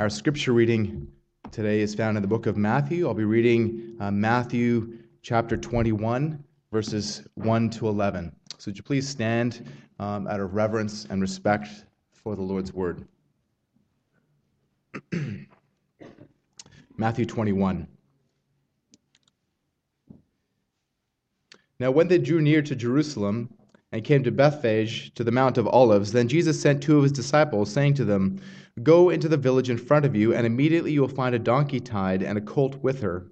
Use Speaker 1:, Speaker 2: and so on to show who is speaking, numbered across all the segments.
Speaker 1: Our scripture reading today is found in the book of Matthew. I'll be reading uh, Matthew chapter 21, verses 1 to 11. So, would you please stand um, out of reverence and respect for the Lord's word? Matthew 21. Now, when they drew near to Jerusalem and came to Bethphage, to the Mount of Olives, then Jesus sent two of his disciples, saying to them, Go into the village in front of you, and immediately you will find a donkey tied and a colt with her.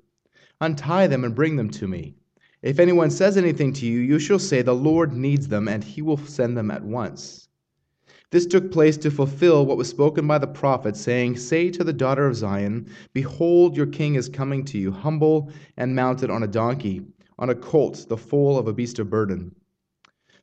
Speaker 1: Untie them and bring them to me. If anyone says anything to you, you shall say, The Lord needs them, and he will send them at once. This took place to fulfill what was spoken by the prophet, saying, Say to the daughter of Zion, Behold, your king is coming to you, humble and mounted on a donkey, on a colt, the foal of a beast of burden.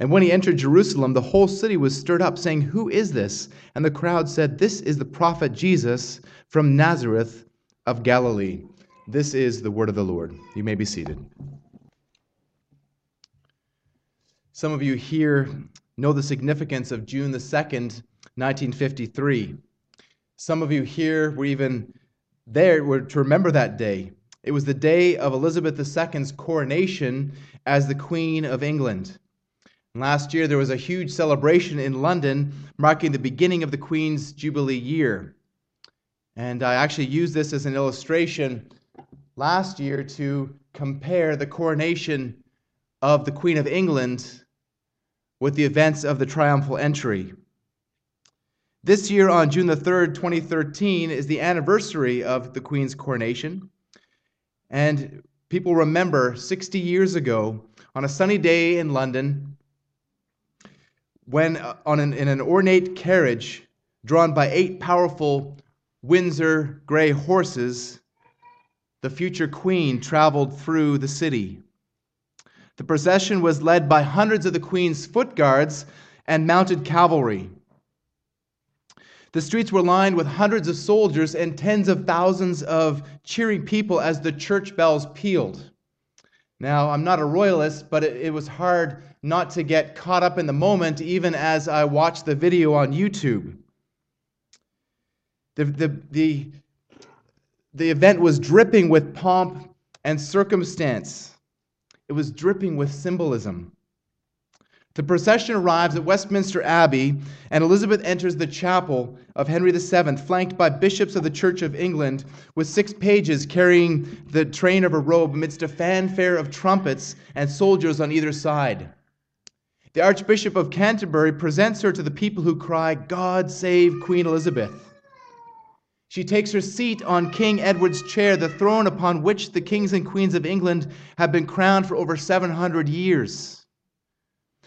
Speaker 1: And when he entered Jerusalem, the whole city was stirred up, saying, Who is this? And the crowd said, This is the prophet Jesus from Nazareth of Galilee. This is the word of the Lord. You may be seated. Some of you here know the significance of June the 2nd, 1953. Some of you here were even there were to remember that day. It was the day of Elizabeth II's coronation as the Queen of England. Last year, there was a huge celebration in London marking the beginning of the Queen's Jubilee year. And I actually used this as an illustration last year to compare the coronation of the Queen of England with the events of the triumphal entry. This year, on June the 3rd, 2013, is the anniversary of the Queen's coronation. And people remember 60 years ago, on a sunny day in London, when uh, on an, in an ornate carriage drawn by eight powerful Windsor gray horses, the future queen traveled through the city. The procession was led by hundreds of the queen's foot guards and mounted cavalry. The streets were lined with hundreds of soldiers and tens of thousands of cheering people as the church bells pealed. Now, I'm not a royalist, but it, it was hard not to get caught up in the moment, even as I watched the video on YouTube. The, the, the, the event was dripping with pomp and circumstance, it was dripping with symbolism. The procession arrives at Westminster Abbey, and Elizabeth enters the chapel of Henry VII, flanked by bishops of the Church of England, with six pages carrying the train of her robe amidst a fanfare of trumpets and soldiers on either side. The Archbishop of Canterbury presents her to the people who cry, God save Queen Elizabeth. She takes her seat on King Edward's chair, the throne upon which the kings and queens of England have been crowned for over 700 years.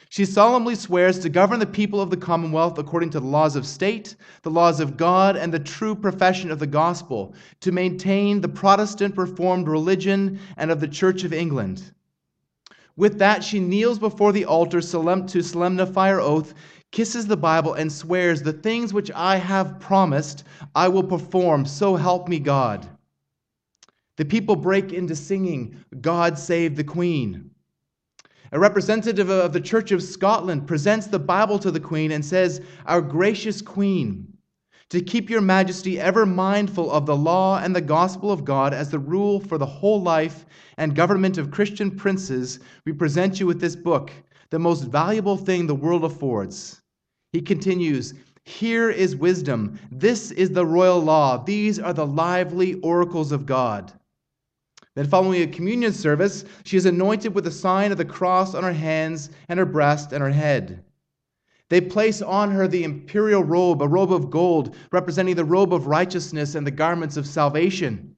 Speaker 1: She solemnly swears to govern the people of the Commonwealth according to the laws of state, the laws of God, and the true profession of the gospel, to maintain the Protestant Reformed religion and of the Church of England with that, she kneels before the altar to solemnify her oath, kisses the Bible, and swears, The things which I have promised I will perform, so help me God. The people break into singing, God save the Queen. A representative of the Church of Scotland presents the Bible to the Queen and says, Our gracious Queen, to keep your majesty ever mindful of the law and the gospel of God as the rule for the whole life and government of Christian princes, we present you with this book, the most valuable thing the world affords. He continues, Here is wisdom. This is the royal law. These are the lively oracles of God. Then, following a communion service, she is anointed with the sign of the cross on her hands and her breast and her head. They place on her the imperial robe, a robe of gold, representing the robe of righteousness and the garments of salvation.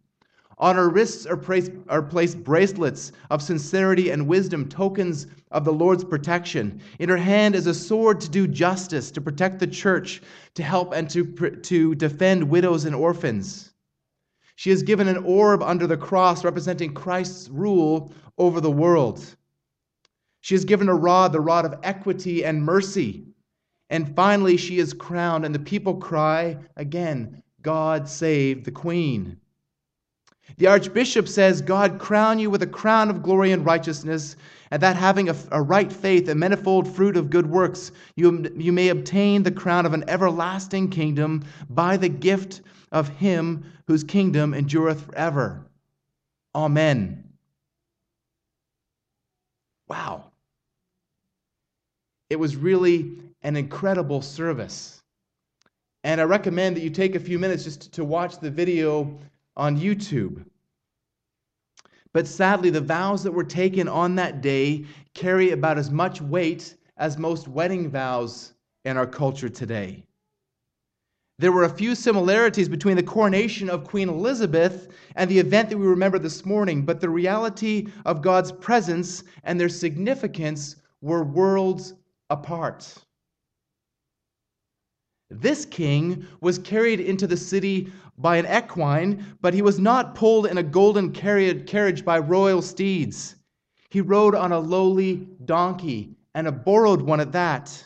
Speaker 1: On her wrists are placed, are placed bracelets of sincerity and wisdom, tokens of the Lord's protection. In her hand is a sword to do justice, to protect the church, to help and to, to defend widows and orphans. She is given an orb under the cross representing Christ's rule over the world. She is given a rod, the rod of equity and mercy. And finally, she is crowned, and the people cry again, God save the queen. The archbishop says, God crown you with a crown of glory and righteousness, and that having a, a, right faith, a manifold fruit of good works, you, you may obtain the crown of an everlasting kingdom by the gift of him whose kingdom endureth forever. Amen. Wow. It was really an incredible service. And I recommend that you take a few minutes just to watch the video on YouTube. But sadly, the vows that were taken on that day carry about as much weight as most wedding vows in our culture today. There were a few similarities between the coronation of Queen Elizabeth and the event that we remember this morning, but the reality of God's presence and their significance were worlds apart. This king was carried into the city by an equine, but he was not pulled in a golden carriage by royal steeds. He rode on a lowly donkey, and a borrowed one at that.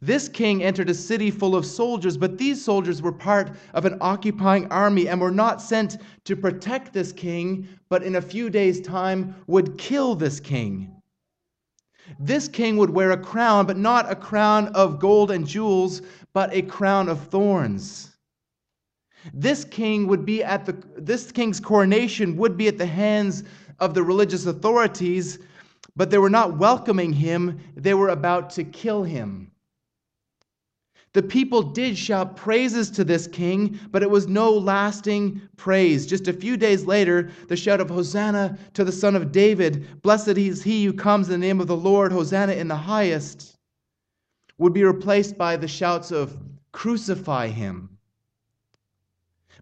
Speaker 1: This king entered a city full of soldiers, but these soldiers were part of an occupying army and were not sent to protect this king, but in a few days' time would kill this king. This king would wear a crown, but not a crown of gold and jewels, but a crown of thorns. This king would be at the this king's coronation would be at the hands of the religious authorities, but they were not welcoming him, they were about to kill him. The people did shout praises to this king, but it was no lasting praise. Just a few days later, the shout of Hosanna to the Son of David, blessed is he who comes in the name of the Lord, Hosanna in the highest, would be replaced by the shouts of crucify him.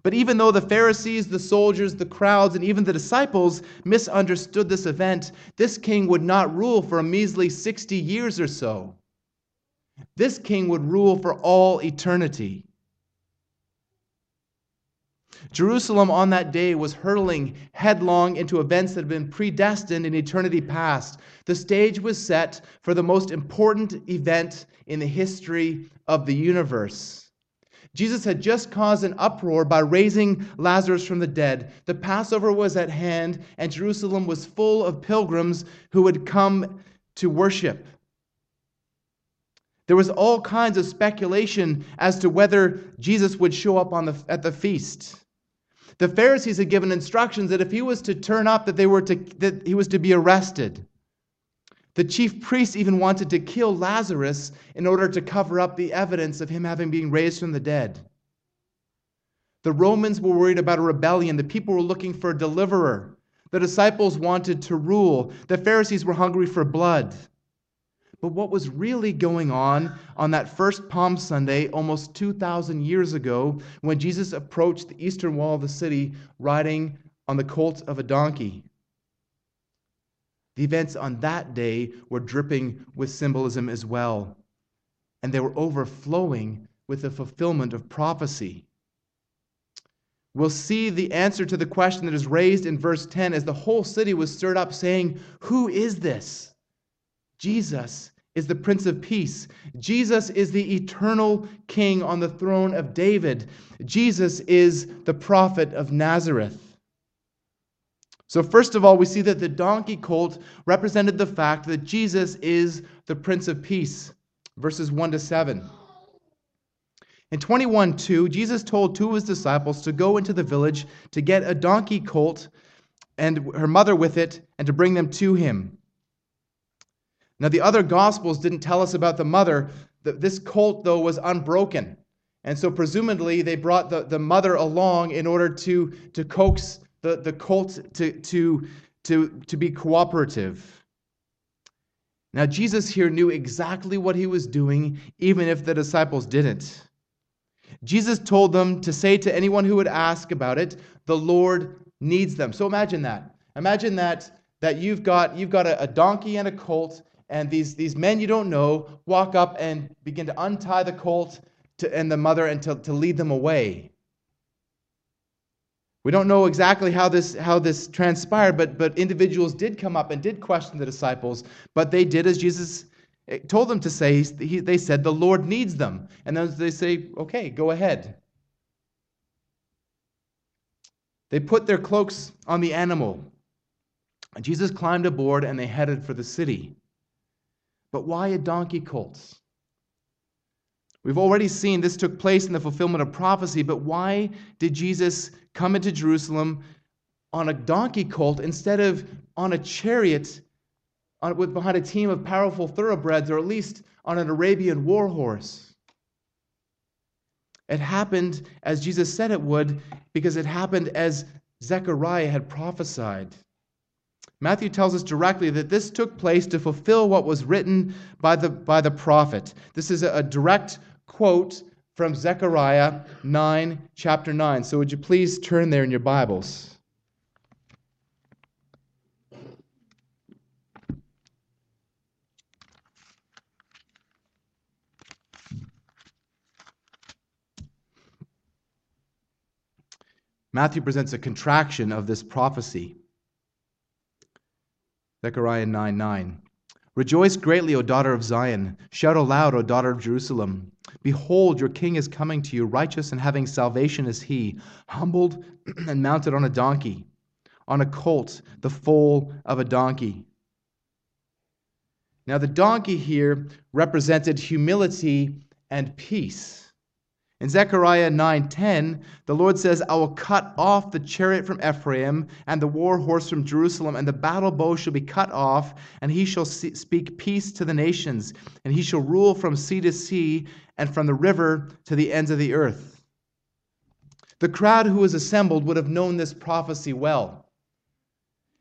Speaker 1: But even though the Pharisees, the soldiers, the crowds, and even the disciples misunderstood this event, this king would not rule for a measly 60 years or so. This king would rule for all eternity. Jerusalem on that day was hurtling headlong into events that had been predestined in eternity past. The stage was set for the most important event in the history of the universe. Jesus had just caused an uproar by raising Lazarus from the dead. The Passover was at hand, and Jerusalem was full of pilgrims who had come to worship. There was all kinds of speculation as to whether Jesus would show up the, at the feast. The Pharisees had given instructions that if he was to turn up, that, they were to, that he was to be arrested. The chief priests even wanted to kill Lazarus in order to cover up the evidence of him having been raised from the dead. The Romans were worried about a rebellion. The people were looking for a deliverer. The disciples wanted to rule. The Pharisees were hungry for blood. But what was really going on on that first Palm Sunday, almost 2,000 years ago, when Jesus approached the eastern wall of the city riding on the colt of a donkey? The events on that day were dripping with symbolism as well, and they were overflowing with the fulfillment of prophecy. We'll see the answer to the question that is raised in verse 10 as the whole city was stirred up, saying, Who is this? Jesus is the Prince of Peace. Jesus is the eternal King on the throne of David. Jesus is the prophet of Nazareth. So, first of all, we see that the donkey colt represented the fact that Jesus is the Prince of Peace, verses 1 to 7. In 21 2, Jesus told two of his disciples to go into the village to get a donkey colt and her mother with it and to bring them to him. Now, the other gospels didn't tell us about the mother. This colt, though, was unbroken. And so, presumably, they brought the, the mother along in order to, to coax the, the cult to, to, to, to be cooperative. Now, Jesus here knew exactly what he was doing, even if the disciples didn't. Jesus told them to say to anyone who would ask about it, the Lord needs them. So imagine that. Imagine that, that you've got, you've got a, a donkey and a colt, and these, these men you don't know walk up and begin to untie the colt to, and the mother and to, to lead them away. We don't know exactly how this, how this transpired, but, but individuals did come up and did question the disciples, but they did as Jesus eh, told them to say. He, they said, The Lord needs them. And then they say, Okay, go ahead. They put their cloaks on the animal. Jesus climbed aboard and they headed for the city. But why a donkey colt? We've already seen this took place in the fulfillment of prophecy, but why did Jesus come into Jerusalem on a donkey colt instead of on a chariot on, with, behind a team of powerful thoroughbreds, or at least on an Arabian war horse? It happened as Jesus said it would because it happened as Zechariah had prophesied. Matthew tells us directly that this took place to fulfill what was written by the, by the prophet. This is a, a direct quote from Zechariah 9, chapter 9. So would you please turn there in your Bibles? Matthew presents a contraction of this prophecy. Zechariah 9 9. Rejoice greatly, O daughter of Zion. Shout aloud, O daughter of Jerusalem. Behold, your king is coming to you, righteous and having salvation is he, humbled and mounted on a donkey, on a colt, the foal of a donkey. Now, the donkey here represented humility and peace. In Zechariah 9:10, the Lord says, "I will cut off the chariot from Ephraim and the war horse from Jerusalem, and the battle bow shall be cut off, and he shall speak peace to the nations, and he shall rule from sea to sea and from the river to the ends of the earth." The crowd who was assembled would have known this prophecy well.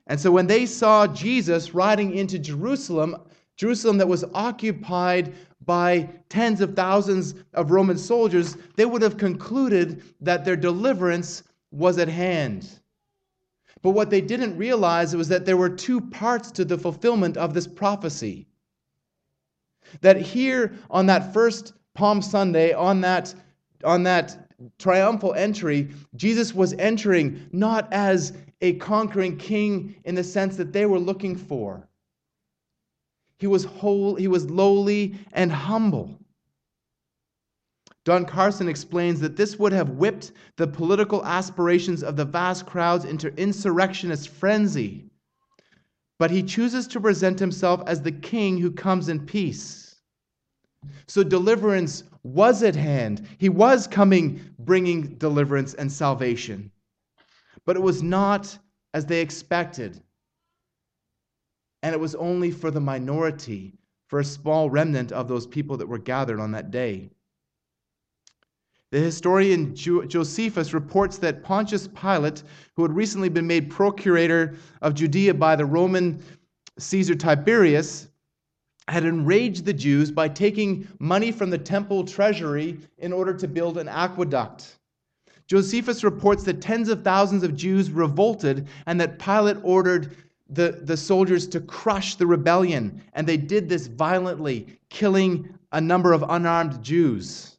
Speaker 1: And so when they saw Jesus riding into Jerusalem, Jerusalem that was occupied by tens of thousands of Roman soldiers, they would have concluded that their deliverance was at hand. But what they didn't realize was that there were two parts to the fulfillment of this prophecy. That here on that first Palm Sunday, on that, on that triumphal entry, Jesus was entering not as a conquering king in the sense that they were looking for he was whole, he was lowly and humble. Don Carson explains that this would have whipped the political aspirations of the vast crowds into insurrectionist frenzy. But he chooses to present himself as the king who comes in peace. So deliverance was at hand. He was coming, bringing deliverance and salvation. But it was not as they expected and it was only for the minority, for a small remnant of those people that were gathered on that day. The historian Josephus reports that Pontius Pilate, who had recently been made procurator of Judea by the Roman Caesar Tiberius, had enraged the Jews by taking money from the temple treasury in order to build an aqueduct. Josephus reports that tens of thousands of Jews revolted and that Pilate ordered the, the soldiers to crush the rebellion, and they did this violently, killing a number of unarmed Jews.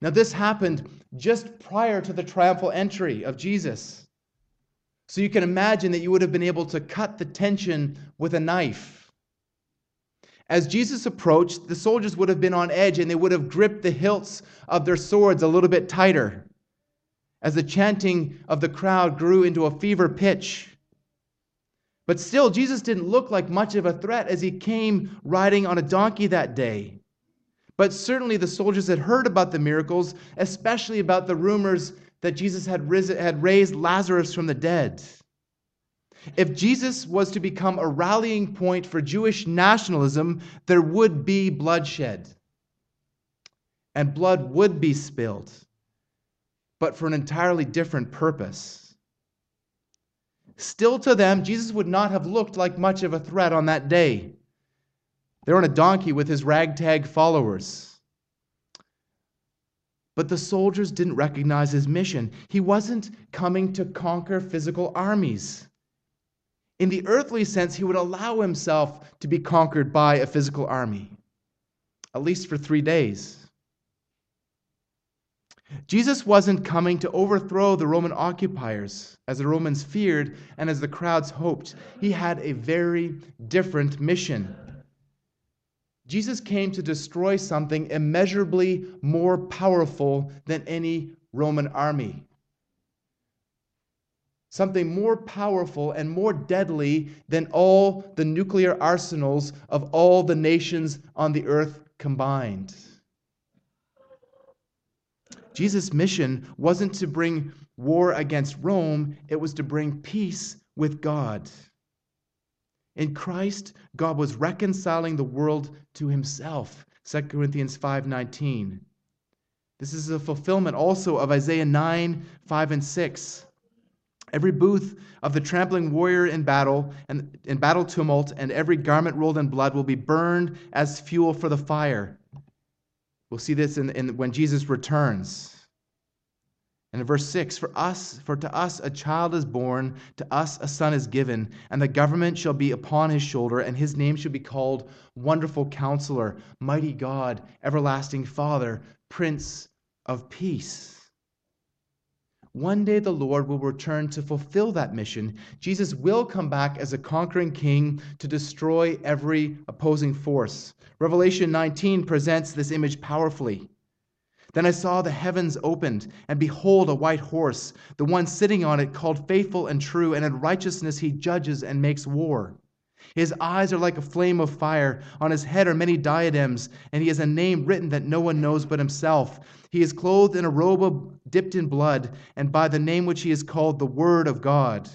Speaker 1: Now, this happened just prior to the triumphal entry of Jesus. So you can imagine that you would have been able to cut the tension with a knife. As Jesus approached, the soldiers would have been on edge and they would have gripped the hilts of their swords a little bit tighter. As the chanting of the crowd grew into a fever pitch, but still, Jesus didn't look like much of a threat as he came riding on a donkey that day. But certainly the soldiers had heard about the miracles, especially about the rumors that Jesus had, risen, had raised Lazarus from the dead. If Jesus was to become a rallying point for Jewish nationalism, there would be bloodshed. And blood would be spilled, but for an entirely different purpose. Still to them, Jesus would not have looked like much of a threat on that day. They're on a donkey with his ragtag followers. But the soldiers didn't recognize his mission. He wasn't coming to conquer physical armies. In the earthly sense, he would allow himself to be conquered by a physical army, at least for three days. Jesus wasn't coming to overthrow the Roman occupiers, as the Romans feared and as the crowds hoped. He had a very different mission. Jesus came to destroy something immeasurably more powerful than any Roman army. Something more powerful and more deadly than all the nuclear arsenals of all the nations on the earth combined. Jesus' mission wasn't to bring war against Rome, it was to bring peace with God. In Christ, God was reconciling the world to himself. 2 Corinthians 5:19. This is a fulfillment also of Isaiah 9, 5 and 6. Every booth of the trampling warrior in battle and in battle tumult and every garment rolled in blood will be burned as fuel for the fire. We'll see this in, in, when Jesus returns. And in verse 6 For us, for to us a child is born, to us a son is given, and the government shall be upon his shoulder, and his name shall be called Wonderful Counselor, Mighty God, Everlasting Father, Prince of Peace. One day the Lord will return to fulfill that mission. Jesus will come back as a conquering king to destroy every opposing force. Revelation 19 presents this image powerfully. Then I saw the heavens opened, and behold, a white horse, the one sitting on it called faithful and true, and in righteousness he judges and makes war. His eyes are like a flame of fire. On his head are many diadems, and he has a name written that no one knows but himself. He is clothed in a robe dipped in blood, and by the name which he is called the Word of God.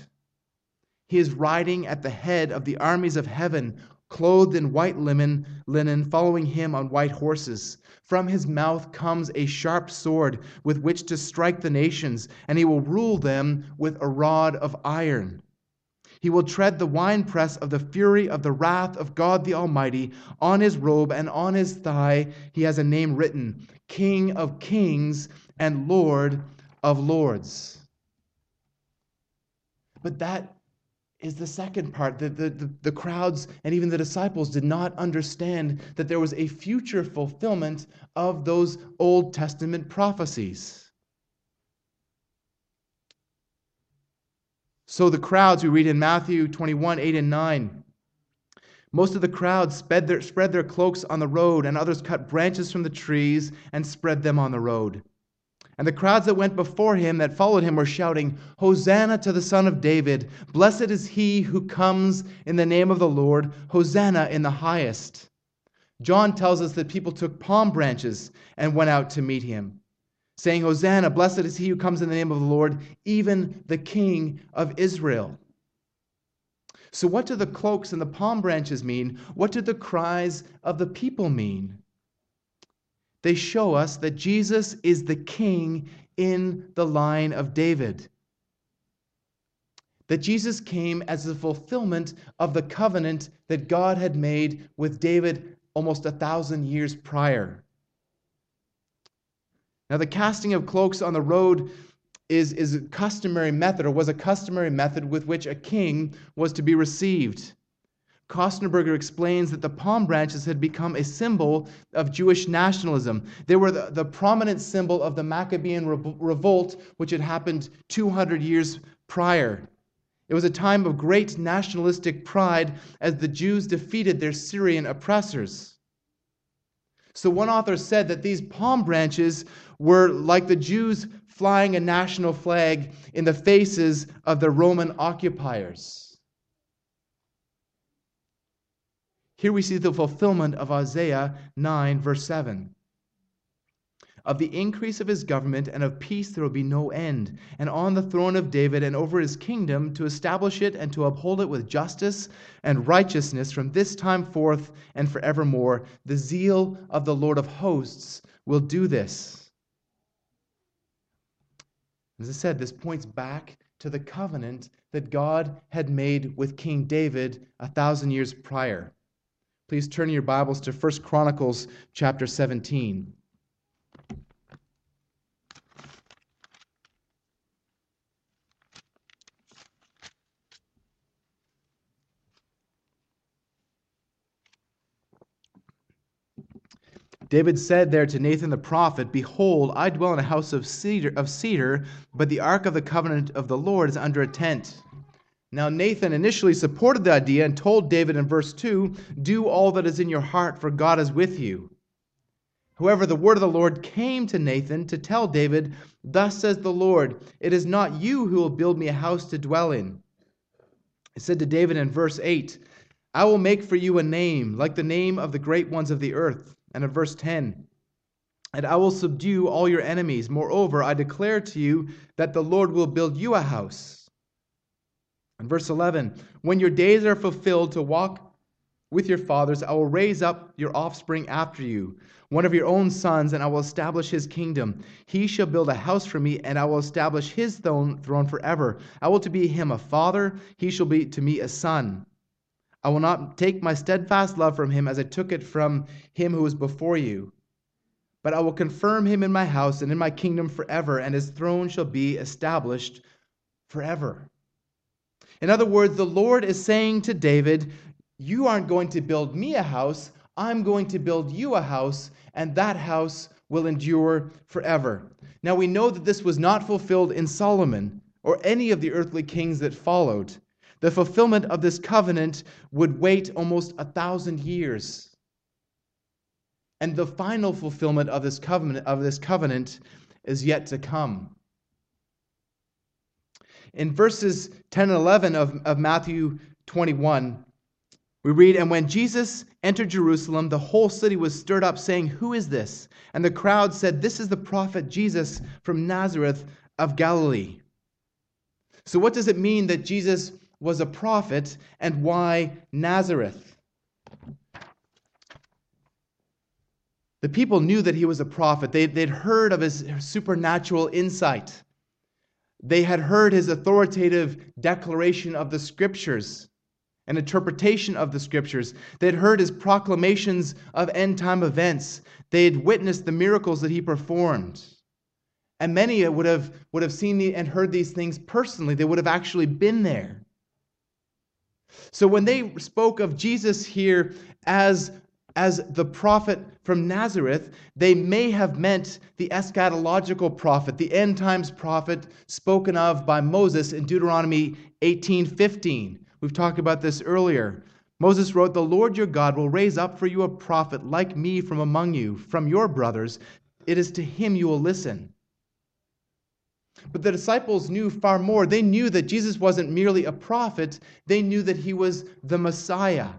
Speaker 1: He is riding at the head of the armies of heaven, clothed in white linen, linen, following him on white horses. From his mouth comes a sharp sword with which to strike the nations, and he will rule them with a rod of iron. He will tread the winepress of the fury of the wrath of God the Almighty. On his robe and on his thigh he has a name written King of Kings and Lord of Lords. But that is the second part. The, the, the, the, crowds and even the disciples did not understand that there was a future fulfillment of those Old Testament prophecies. So the crowds, we read in Matthew 21 8 and 9. Most of the crowd spread their, spread their cloaks on the road, and others cut branches from the trees and spread them on the road. And the crowds that went before him, that followed him, were shouting, Hosanna to the Son of David! Blessed is he who comes in the name of the Lord! Hosanna in the highest! John tells us that people took palm branches and went out to meet him, saying, Hosanna! Blessed is he who comes in the name of the Lord, even the King of Israel. So, what do the cloaks and the palm branches mean? What do the cries of the people mean? They show us that Jesus is the king in the line of David. That Jesus came as the fulfillment of the covenant that God had made with David almost a thousand years prior. Now, the casting of cloaks on the road is, is a customary method, or was a customary method with which a king was to be received. Kostenberger explains that the palm branches had become a symbol of Jewish nationalism. They were the, the prominent symbol of the Maccabean re- revolt, which had happened 200 years prior. It was a time of great nationalistic pride as the Jews defeated their Syrian oppressors. So, one author said that these palm branches were like the Jews flying a national flag in the faces of the Roman occupiers. Here we see the fulfillment of Isaiah 9, verse 7. Of the increase of his government and of peace there will be no end, and on the throne of David and over his kingdom to establish it and to uphold it with justice and righteousness from this time forth and forevermore. The zeal of the Lord of hosts will do this. As I said, this points back to the covenant that God had made with King David a thousand years prior. Please turn your Bibles to 1 Chronicles chapter 17. David said there to Nathan the prophet, Behold, I dwell in a house of cedar, of cedar, but the ark of the covenant of the Lord is under a tent. Now, Nathan initially supported the idea and told David in verse 2 Do all that is in your heart, for God is with you. However, the word of the Lord came to Nathan to tell David, Thus says the Lord, It is not you who will build me a house to dwell in. It said to David in verse 8, I will make for you a name, like the name of the great ones of the earth. And in verse 10, and I will subdue all your enemies. Moreover, I declare to you that the Lord will build you a house. And verse 11 When your days are fulfilled to walk with your fathers, I will raise up your offspring after you, one of your own sons, and I will establish his kingdom. He shall build a house for me, and I will establish his throne, throne forever. I will to be him a father, he shall be to me a son. I will not take my steadfast love from him as I took it from him who was before you. But I will confirm him in my house and in my kingdom forever, and his throne shall be established forever. In other words, the Lord is saying to David, You aren't going to build me a house, I'm going to build you a house, and that house will endure forever. Now we know that this was not fulfilled in Solomon or any of the earthly kings that followed. The fulfillment of this covenant would wait almost a thousand years. And the final fulfillment of this covenant, of this covenant is yet to come. In verses 10 and 11 of, of Matthew 21, we read, And when Jesus entered Jerusalem, the whole city was stirred up, saying, Who is this? And the crowd said, This is the prophet Jesus from Nazareth of Galilee. So, what does it mean that Jesus was a prophet, and why Nazareth? The people knew that he was a prophet. They, would heard of his supernatural insight. They had heard his authoritative declaration of the scriptures and interpretation of the scriptures. They had heard his proclamations of end time events. They had witnessed the miracles that he performed. And many would have, would have seen and heard these things personally. They would have actually been there. So when they spoke of Jesus here as as the prophet from Nazareth, they may have meant the eschatological prophet, the end times prophet spoken of by Moses in Deuteronomy 18:15. We've talked about this earlier. Moses wrote, "The Lord your God will raise up for you a prophet like me from among you, from your brothers. It is to him you will listen." But the disciples knew far more. They knew that Jesus wasn't merely a prophet, they knew that he was the Messiah.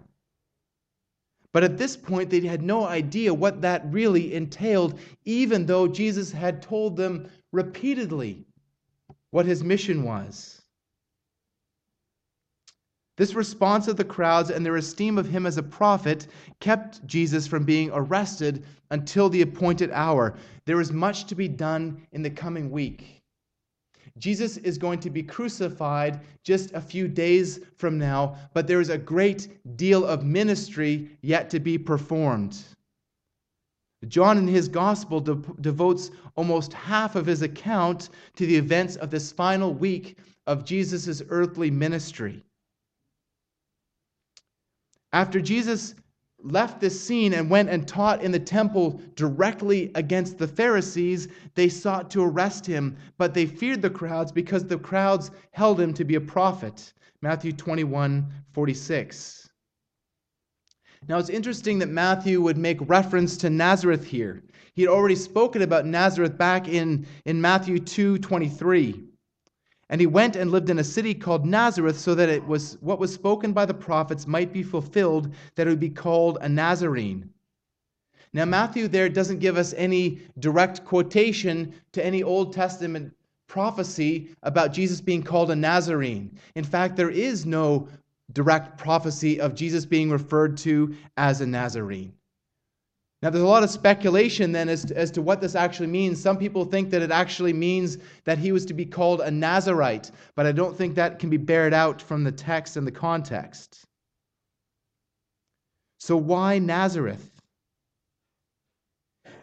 Speaker 1: But at this point, they had no idea what that really entailed, even though Jesus had told them repeatedly what his mission was. This response of the crowds and their esteem of him as a prophet kept Jesus from being arrested until the appointed hour. There is much to be done in the coming week. Jesus is going to be crucified just a few days from now, but there is a great deal of ministry yet to be performed. John, in his gospel, de- devotes almost half of his account to the events of this final week of Jesus' earthly ministry. After Jesus left this scene and went and taught in the temple directly against the Pharisees, they sought to arrest him, but they feared the crowds because the crowds held him to be a prophet. Matthew 21 46. Now it's interesting that Matthew would make reference to Nazareth here. He had already spoken about Nazareth back in, in Matthew 2 23. And he went and lived in a city called Nazareth, so that it was what was spoken by the prophets might be fulfilled, that it would be called a Nazarene. Now, Matthew there doesn't give us any direct quotation to any Old Testament prophecy about Jesus being called a Nazarene. In fact, there is no direct prophecy of Jesus being referred to as a Nazarene. Now, there's a lot of speculation then as to, as to what this actually means. Some people think that it actually means that he was to be called a Nazarite, but I don't think that can be bared out from the text and the context. So, why Nazareth?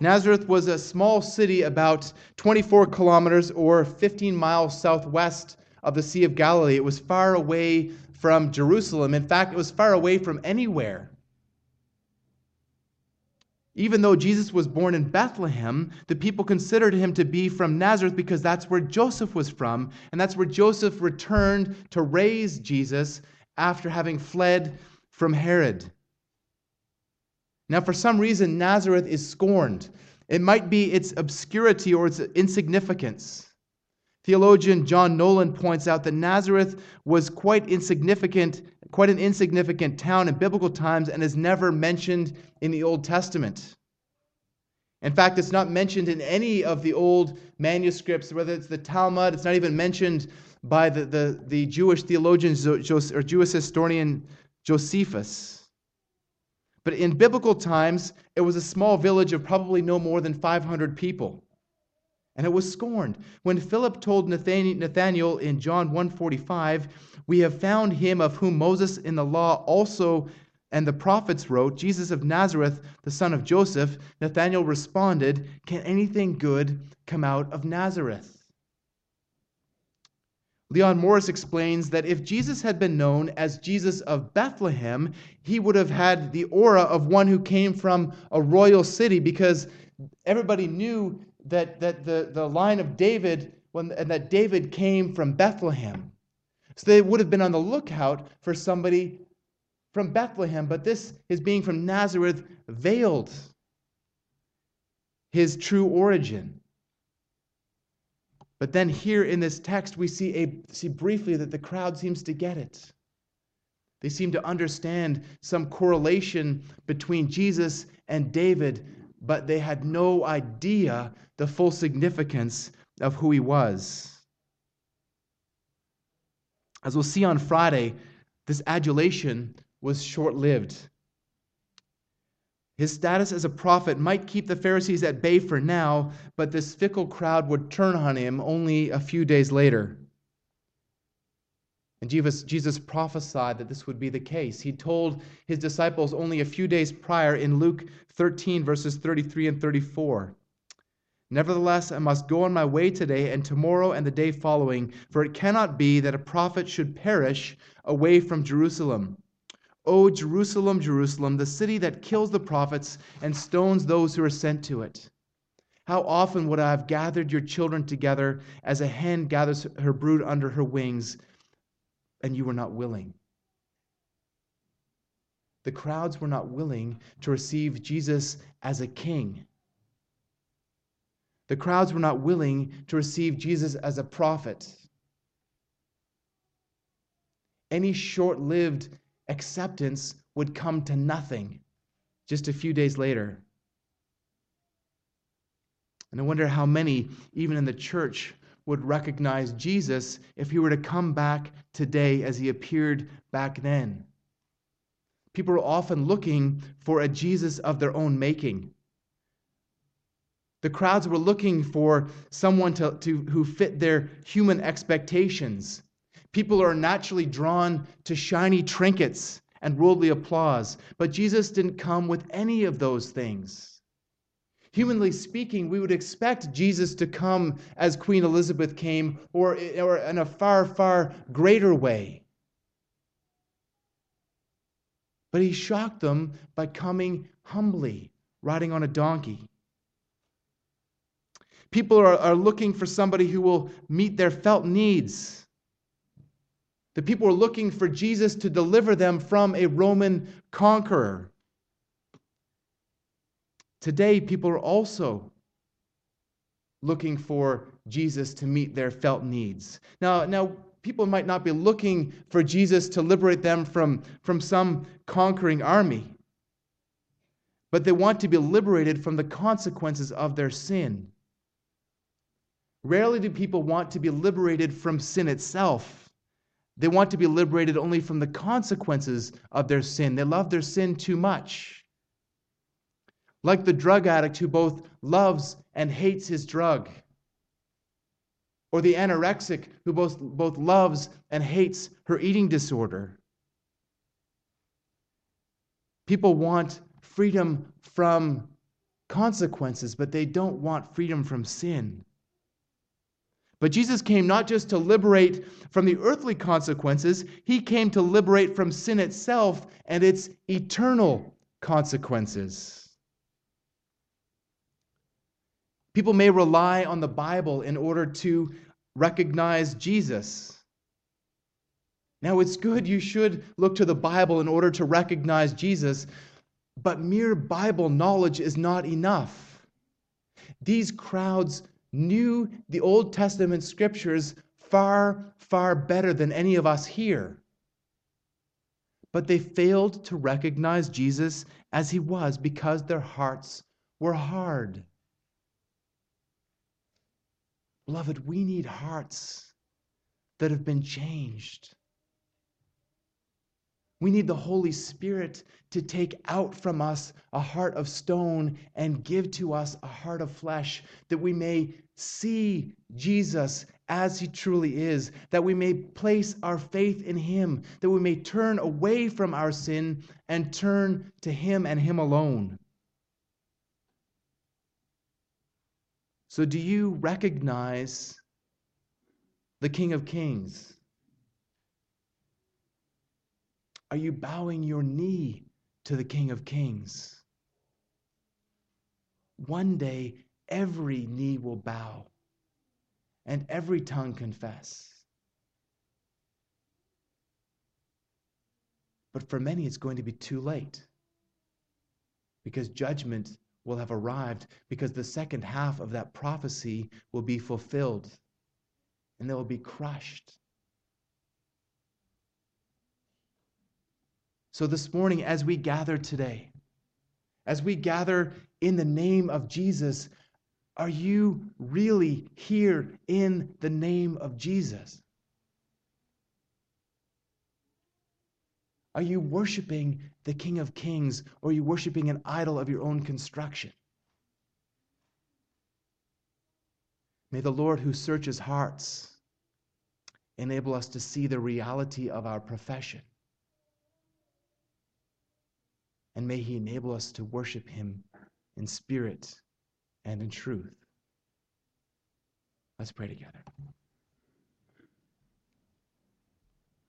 Speaker 1: Nazareth was a small city about 24 kilometers or 15 miles southwest of the Sea of Galilee. It was far away from Jerusalem. In fact, it was far away from anywhere Even though Jesus was born in Bethlehem, the people considered him to be from Nazareth because that's where Joseph was from, and that's where Joseph returned to raise Jesus after having fled from Herod. Now, for some reason, Nazareth is scorned. It might be its obscurity or its insignificance. Theologian John Nolland points out that Nazareth was quite insignificant, quite an insignificant town in biblical times and is never mentioned in the Old Testament. In fact, it's not mentioned in any of the old manuscripts, whether it's the Talmud, it's not even mentioned by the, the, the Jewish theologian or Jewish historian Josephus. But in biblical times, it was a small village of probably no more than 500 people and it was scorned. When Philip told Nathanael in John 1:45, "We have found him of whom Moses in the law also and the prophets wrote, Jesus of Nazareth, the son of Joseph," Nathanael responded, "Can anything good come out of Nazareth?" Leon Morris explains that if Jesus had been known as Jesus of Bethlehem, he would have had the aura of one who came from a royal city because everybody knew that, that the, the line of David, when, and that David came from Bethlehem. So they would have been on the lookout for somebody from Bethlehem, but this is being from Nazareth veiled his true origin. But then here in this text, we see, a, see briefly that the crowd seems to get it. They seem to understand some correlation between Jesus and David but they had no idea the full significance of who he was. As we'll see on Friday, this adulation was short lived. His status as a prophet might keep the Pharisees at bay for now, but this fickle crowd would turn on him only a few days later. And Jesus, Jesus prophesied that this would be the case. He told his disciples only a few days prior in Luke 13, verses 33 and 34. Nevertheless, I must go on my way today and tomorrow and the day following, for it cannot be that a prophet should perish away from Jerusalem. O Jerusalem, Jerusalem, the city that kills the prophets and stones those who are sent to it. How often would I have gathered your children together as a hen gathers her brood under her wings, and you were not willing. The crowds were not willing to receive Jesus as a king. The crowds were not willing to receive Jesus as a prophet. Any short lived acceptance would come to nothing just a few days later. And I wonder how many, even in the church, would recognize Jesus if he were to come back today as he appeared back then. People are often looking for a Jesus of their own making. The crowds were looking for someone to, to, who fit their human expectations. People are naturally drawn to shiny trinkets and worldly applause, but Jesus didn't come with any of those things. Humanly speaking, we would expect Jesus to come as Queen Elizabeth came, or, or in a far, far greater way. But he shocked them by coming humbly, riding on a donkey. People are, are looking for somebody who will meet their felt needs. The people are looking for Jesus to deliver them from a Roman conqueror. Today, people are also looking for Jesus to meet their felt needs. Now, now people might not be looking for Jesus to liberate them from, from some conquering army, but they want to be liberated from the consequences of their sin. Rarely do people want to be liberated from sin itself. They want to be liberated only from the consequences of their sin. They love their sin too much like the drug addict who both loves and hates his drug, or the anorexic who both, both loves and hates her eating disorder. People want freedom from consequences, but they don't want freedom from sin. But Jesus came not just to liberate from the earthly consequences, he came to liberate from sin itself and its eternal consequences. People may rely on the Bible in order to recognize Jesus. Now, it's good you should look to the Bible in order to recognize Jesus, but mere Bible knowledge is not enough. These crowds knew the Old Testament scriptures far, far better than any of us here. But they failed to recognize Jesus as he was because their hearts were hard. Beloved, we need hearts that have been changed. We need the Holy Spirit to take out from us a heart of stone and give to us a heart of flesh, that we may see Jesus as he truly is, that we may place our faith in him, that we may turn away from our sin and turn to him and him alone. So, do you recognize the King of Kings? Are you bowing your knee to the King of Kings? One day, every knee will bow and every tongue confess. But for many, it's going to be too late because judgment will have arrived, because the second half of that prophecy will be fulfilled and they will be crushed. So, this morning, as we gather today, as we gather in the name of Jesus, are you really here in the name of Jesus? Are you worshiping the King of Kings or are you worshiping an idol of your own construction? May the Lord who searches hearts enable us to see the reality of our profession and may He enable us to worship Him in spirit and in truth. Let's pray together.